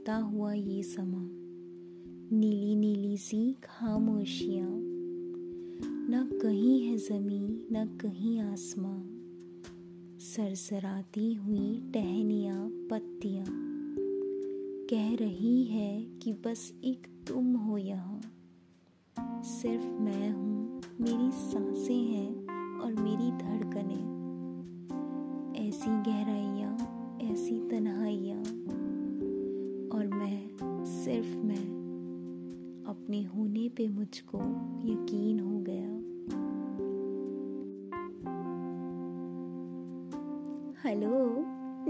बहता हुआ ये समा। नीली नीली सी खामोशियाँ। न कहीं है ज़मीं न कहीं आसमां। सरसराती हुई टहनियाँ, पत्तियाँ। कह रही है कि बस एक तुम हो यहाँ। सिर्फ़ मैं हूँ, मेरी साँसें हैं और मेरी धड़कनें। ऐसी गहराइयाँ, ऐसी तन्हाइयाँ। और मैं सिर्फ़ मैं अपने होने पे मुझको यकीन हो गया। हेलो,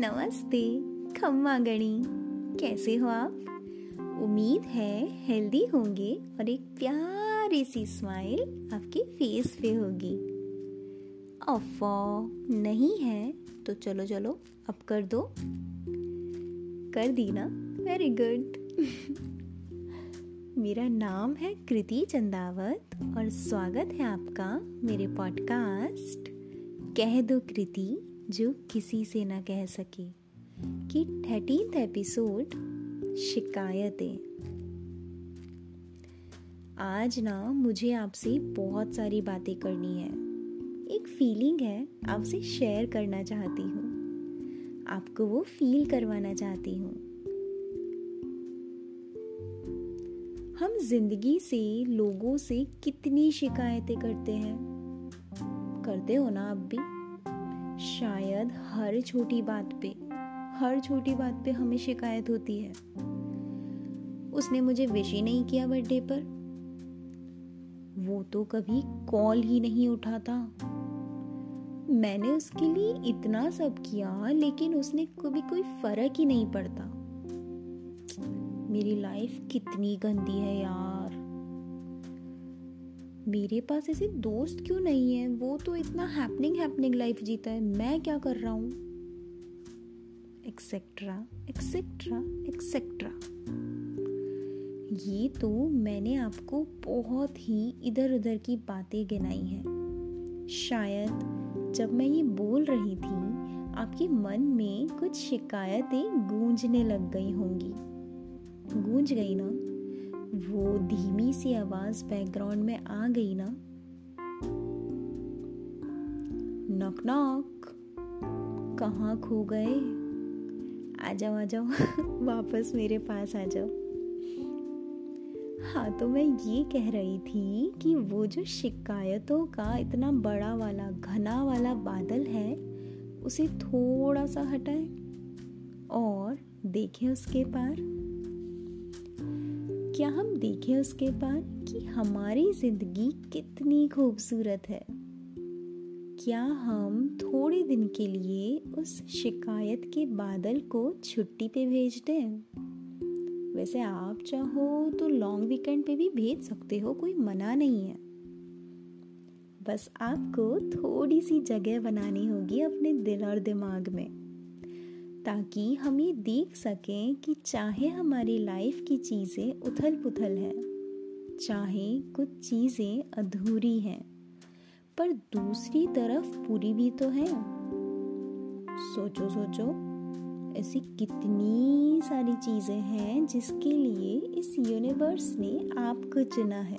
नमस्ते, खम्मा गणी। कैसे हो आप? उम्मीद है हेल्दी होंगे और एक प्यारी सी स्माइल आपके फेस पे होगी। अफो नहीं है तो चलो चलो, अब कर दो। कर दी ना? वेरी गुड मेरा नाम है कृति चंदावत और स्वागत है आपका मेरे पॉडकास्ट कह दो कृति जो किसी से ना कह सके कि थर्टीन एपिसोड शिकायतें। आज ना मुझे आपसे बहुत सारी बातें करनी है। एक फीलिंग है आपसे शेयर करना चाहती हूँ। आपको वो फील करवाना चाहती हूँ। हम ज़िंदगी से लोगों से कितनी शिकायतें करते हैं? करते हो ना आप भी? शायद हर छोटी बात पे, हर छोटी बात पे हमें शिकायत होती है। उसने मुझे विश ही नहीं किया बर्थडे पर। वो तो कभी कॉल ही नहीं उठाता। मैंने उसके लिए इतना सब किया, लेकिन उसने कभी कोई फ़र्क ही नहीं पड़ता। मेरी लाइफ कितनी गंदी है यार। मेरे पास ऐसे दोस्त क्यों नहीं है? वो तो इतना हैपनिंग हैपनिंग लाइफ जीता है। मैं क्या कर रहा हूँ? एक्सेट्रा एक्सेट्रा एक्सेट्रा ये तो मैंने आपको बहुत ही इधर उधर की बातें गिनाई हैं। शायद जब मैं ये बोल रही थी, आपके मन में कुछ शिकायतें गूंजने लग गई होंगी। गूंज गई ना, वो धीमी सी आवाज़ बैकग्राउंड में आ गई ना। नॉक नॉक कहाँ खो गए? आ जाओ आ जाओ, वापस मेरे पास आ जाओ। हाँ तो मैं ये कह रही थी कि वो जो शिकायतों का इतना बड़ा वाला, घना वाला बादल है, उसे थोड़ा सा हटाए। और देखें उसके पार। क्या हम देखें उसके पार कि हमारी ज़िंदगी कितनी खूबसूरत है? क्या हम थोड़े दिन के लिए उस शिकायत के बादल को छुट्टी पे भेज दें वैसे आप चाहो तो लॉन्ग वीकेंड पे भी भेज सकते हो, कोई मना नहीं है। बस आपको थोड़ी सी जगह बनानी होगी अपने दिल और दिमाग में। ताकि हम ये देख सकें कि चाहे हमारी लाइफ की चीज़ें उथल पुथल हैं, चाहे कुछ चीज़ें अधूरी हैं, पर दूसरी तरफ़ पूरी भी तो है। सोचो सोचो, ऐसी कितनी सारी चीज़ें हैं जिसके लिए इस यूनिवर्स ने आपको चुना है।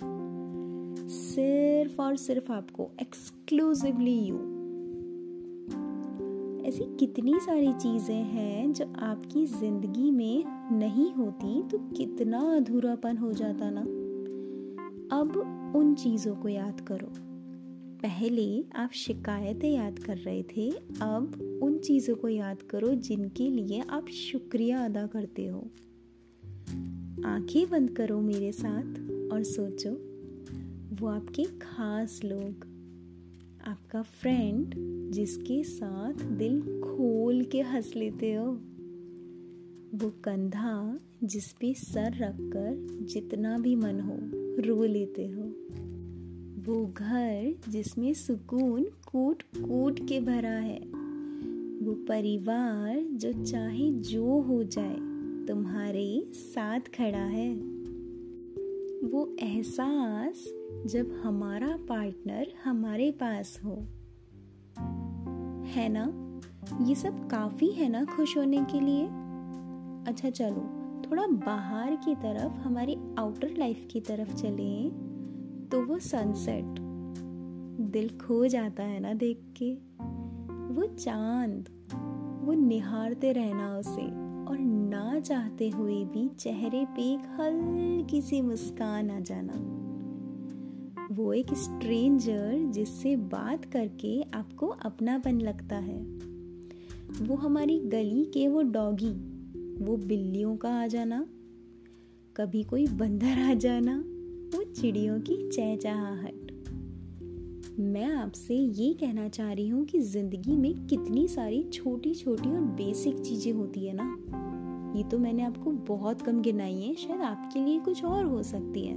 सिर्फ़ और सिर्फ़ आपको एक्सक्लूसिवली यू ऐसी कितनी सारी चीज़ें हैं जो आपकी ज़िंदगी में नहीं होती तो कितना अधूरापन हो जाता ना? अब उन चीज़ों को याद करो। पहले आप शिकायतें याद कर रहे थे, अब उन चीज़ों को याद करो जिनके लिए आप शुक्रिया अदा करते हो। आँखें बंद करो मेरे साथ और सोचो, वो आपके खास लोग आपका फ्रेंड जिसके साथ दिल खोल के हंस लेते हो। वो कंधा जिस पे सर रखकर जितना भी मन हो, रो लेते हो। वो घर जिसमें सुकून कूट कूट के भरा है। वो परिवार जो चाहे जो हो जाए, तुम्हारे साथ खड़ा है। वो एहसास जब हमारा पार्टनर हमारे पास हो। है ना? ये सब काफ़ी है ना खुश होने के लिए? अच्छा चलो, थोड़ा बाहर की तरफ़, हमारी आउटर लाइफ की तरफ़ चले तो वो सनसेट दिल खो जाता है ना देख के। वो चाँद, वो निहारते रहना उसे। और ना चाहते हुए भी चेहरे पे एक हल्की सी मुस्कान आ जाना। वो एक स्ट्रेंजर जिससे बात करके आपको अपनापन लगता है। वो हमारी गली के वो डॉगी, वो बिल्लियों का आ जाना। कभी कोई बंदर आ जाना, वो चिड़ियों की चहचहाहट। मैं आपसे ये कहना चाह रही हूँ कि ज़िंदगी में कितनी सारी छोटी छोटी और बेसिक चीज़ें होती है ना? ये तो मैंने आपको बहुत कम गिनाई है, शायद आपके लिए कुछ और हो सकती है।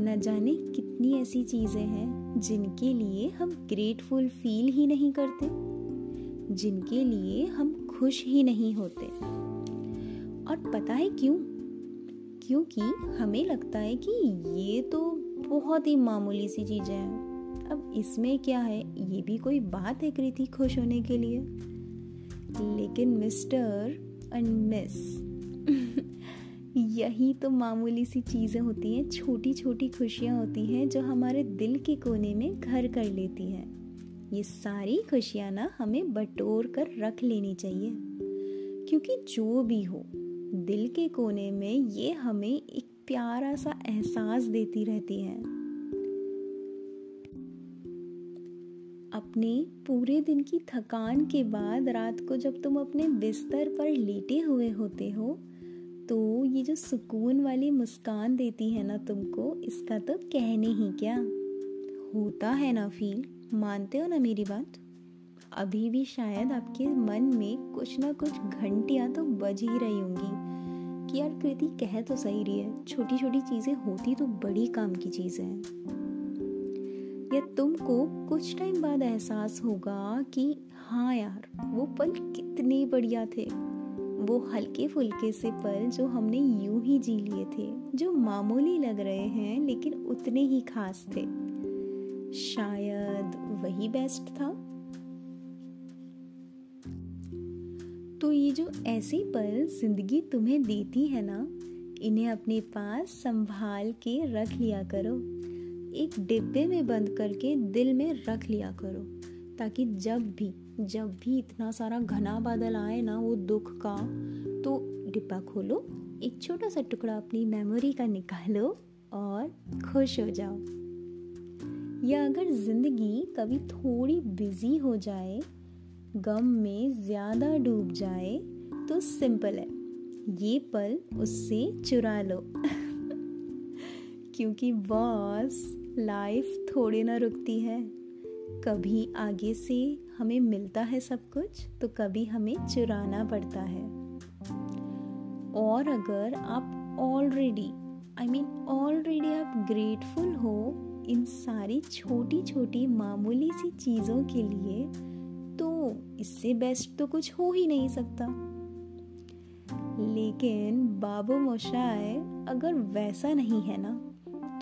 न जाने कितनी ऐसी चीज़ें हैं जिनके लिए हम ग्रेटफुल फील ही नहीं करते, जिनके लिए हम खुश ही नहीं होते। और पता है क्यों? क्योंकि हमें लगता है कि ये तो बहुत ही मामूली सी चीज़ें हैं। अब इसमें क्या है? ये भी कोई बात है कृति खुश होने के लिए। लेकिन मिस्टर एंड मिस, यही तो मामूली सी चीज़ें होती हैं छोटी छोटी खुशियाँ होती हैं जो हमारे दिल के कोने में घर कर लेती हैं। ये सारी खुशियाँ ना हमें बटोर कर रख लेनी चाहिए। क्योंकि जो भी हो, दिल के कोने में ये हमें एक प्यारा सा एहसास देती रहती हैं। अपने पूरे दिन की थकान के बाद रात को जब तुम अपने बिस्तर पर लेटे हुए होते हो तो ये जो सुकून वाली मुस्कान देती है ना तुमको, इसका तो कहने ही क्या? होता है ना फील मानते हो ना मेरी बात? अभी भी शायद आपके मन में कुछ ना कुछ घंटियाँ तो बज ही रही होंगी कि यार, कृति कह तो सही रही है छोटी छोटी चीज़ें होती तो बड़ी काम की चीज़ें हैं। या तुमको कुछ टाइम बाद एहसास होगा कि हाँ यार, वो पल कितने बढ़िया थे। वो हल्के फुल्के से पल जो हमने यूँ ही जी लिए थे, जो मामूली लग रहे हैं लेकिन उतने ही खास थे। शायद वही बेस्ट था। तो ये जो ऐसे पल ज़िंदगी तुम्हें देती है ना, इन्हें अपने पास संभाल के रख लिया करो। एक डिब्बे में बंद करके दिल में रख लिया करो, ताकि जब भी जब भी इतना सारा घना बादल आए ना वो दुख का तो डिब्बा खोलो, एक छोटा सा टुकड़ा अपनी मेमोरी का निकालो और खुश हो जाओ। या अगर ज़िंदगी कभी थोड़ी बिज़ी हो जाए, गम में ज़्यादा डूब जाए तो सिंपल है। ये पल उससे चुरा लो। क्योंकि बॉस लाइफ थोड़ी ना रुकती है। कभी आगे से हमें मिलता है सब कुछ तो कभी हमें चुराना पड़ता है। और अगर आप ऑलरेडी आई मीन ऑलरेडी आप ग्रेटफुल हो इन सारी छोटी छोटी मामूली सी चीज़ों के लिए तो इससे बेस्ट तो कुछ हो ही नहीं सकता। लेकिन बाबू मोशाए अगर वैसा नहीं है ना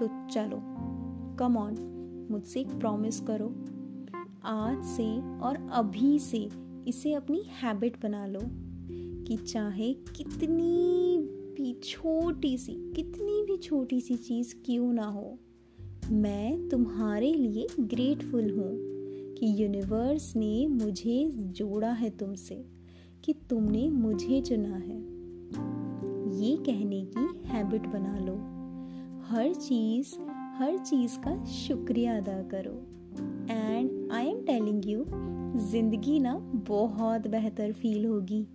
तो चलो कम ऑन, मुझसे एक प्रॉमिस करो। आज से और अभी से इसे अपनी हैबिट बना लो कि चाहे कितनी भी छोटी सी, कितनी भी छोटी सी चीज़ क्यों ना हो, मैं तुम्हारे लिए ग्रेटफुल हूँ कि यूनिवर्स ने मुझे जोड़ा है तुमसे, कि तुमने मुझे चुना है। ये कहने की हैबिट बना लो। हर चीज़ हर चीज़ का शुक्रिया अदा करो। And I am telling you ज़िंदगी ना बहुत बेहतर फील होगी।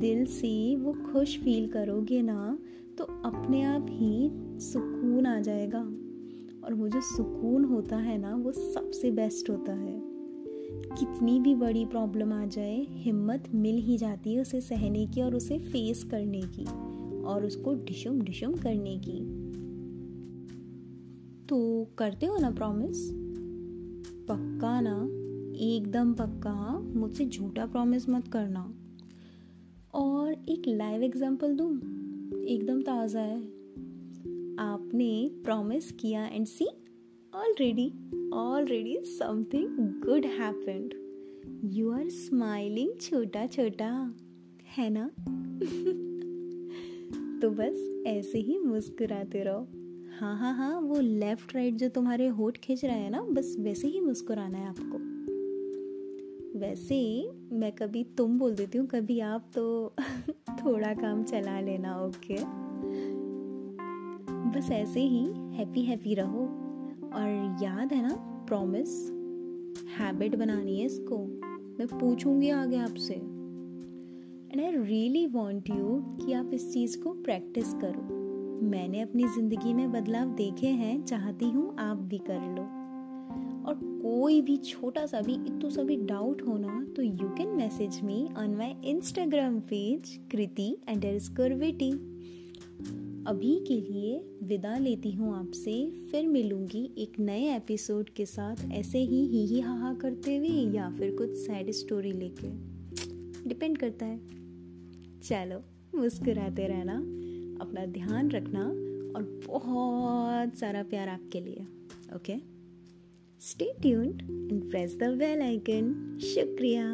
दिल से वो खुश फील करोगे ना तो अपने आप ही सुकून आ जाएगा। और वो जो सुकून होता है ना, वो सबसे बेस्ट होता है। कितनी भी बड़ी प्रॉब्लम आ जाए, हिम्मत मिल ही जाती है उसे सहने की और उसे फेस करने की और उसको डिशुम डिशुम करने की। तो करते हो ना प्रॉमिस पक्का ना? एकदम पक्का मुझसे झूठा प्रॉमिस मत करना। और एक लाइव एग्जांपल दूँ? एकदम ताज़ा है। आपने प्रॉमिस किया and see already already something good happened you are smiling छोटा छोटा है ना? तो बस ऐसे ही मुस्कुराते रहो। हाँ हाँ हाँ वो लेफ़्ट राइट जो तुम्हारे होठ खींच रहा है ना, बस वैसे ही मुस्कुराना है आपको। वैसे मैं कभी तुम बोल देती हूँ, कभी आप तो थोड़ा काम चला लेना ओके बस ऐसे ही हैप्पी हैप्पी रहो। और याद है ना प्रॉमिस हैबिट बनानी है इसको। मैं पूछूँगी आगे आपसे। And I really want you कि आप इस चीज़ को प्रैक्टिस करो। मैंने अपनी ज़िंदगी में बदलाव देखे हैं, चाहती हूँ आप भी कर लो। और कोई भी छोटा सा भी इतो सा भी डाउट होना तो you can message me on my Instagram page Kriti underscore अभी के लिए विदा लेती हूँ आपसे, फिर मिलूँगी एक नए एपिसोड के साथ, ऐसे ही ही ही हा हा करते हुए, या फिर कुछ सैड स्टोरी लेके। डिपेंड करता है। चलो, मुस्कुराते रहना। अपना ध्यान रखना और बहुत सारा प्यार आपके लिए okay stay tuned and press the bell icon शुक्रिया।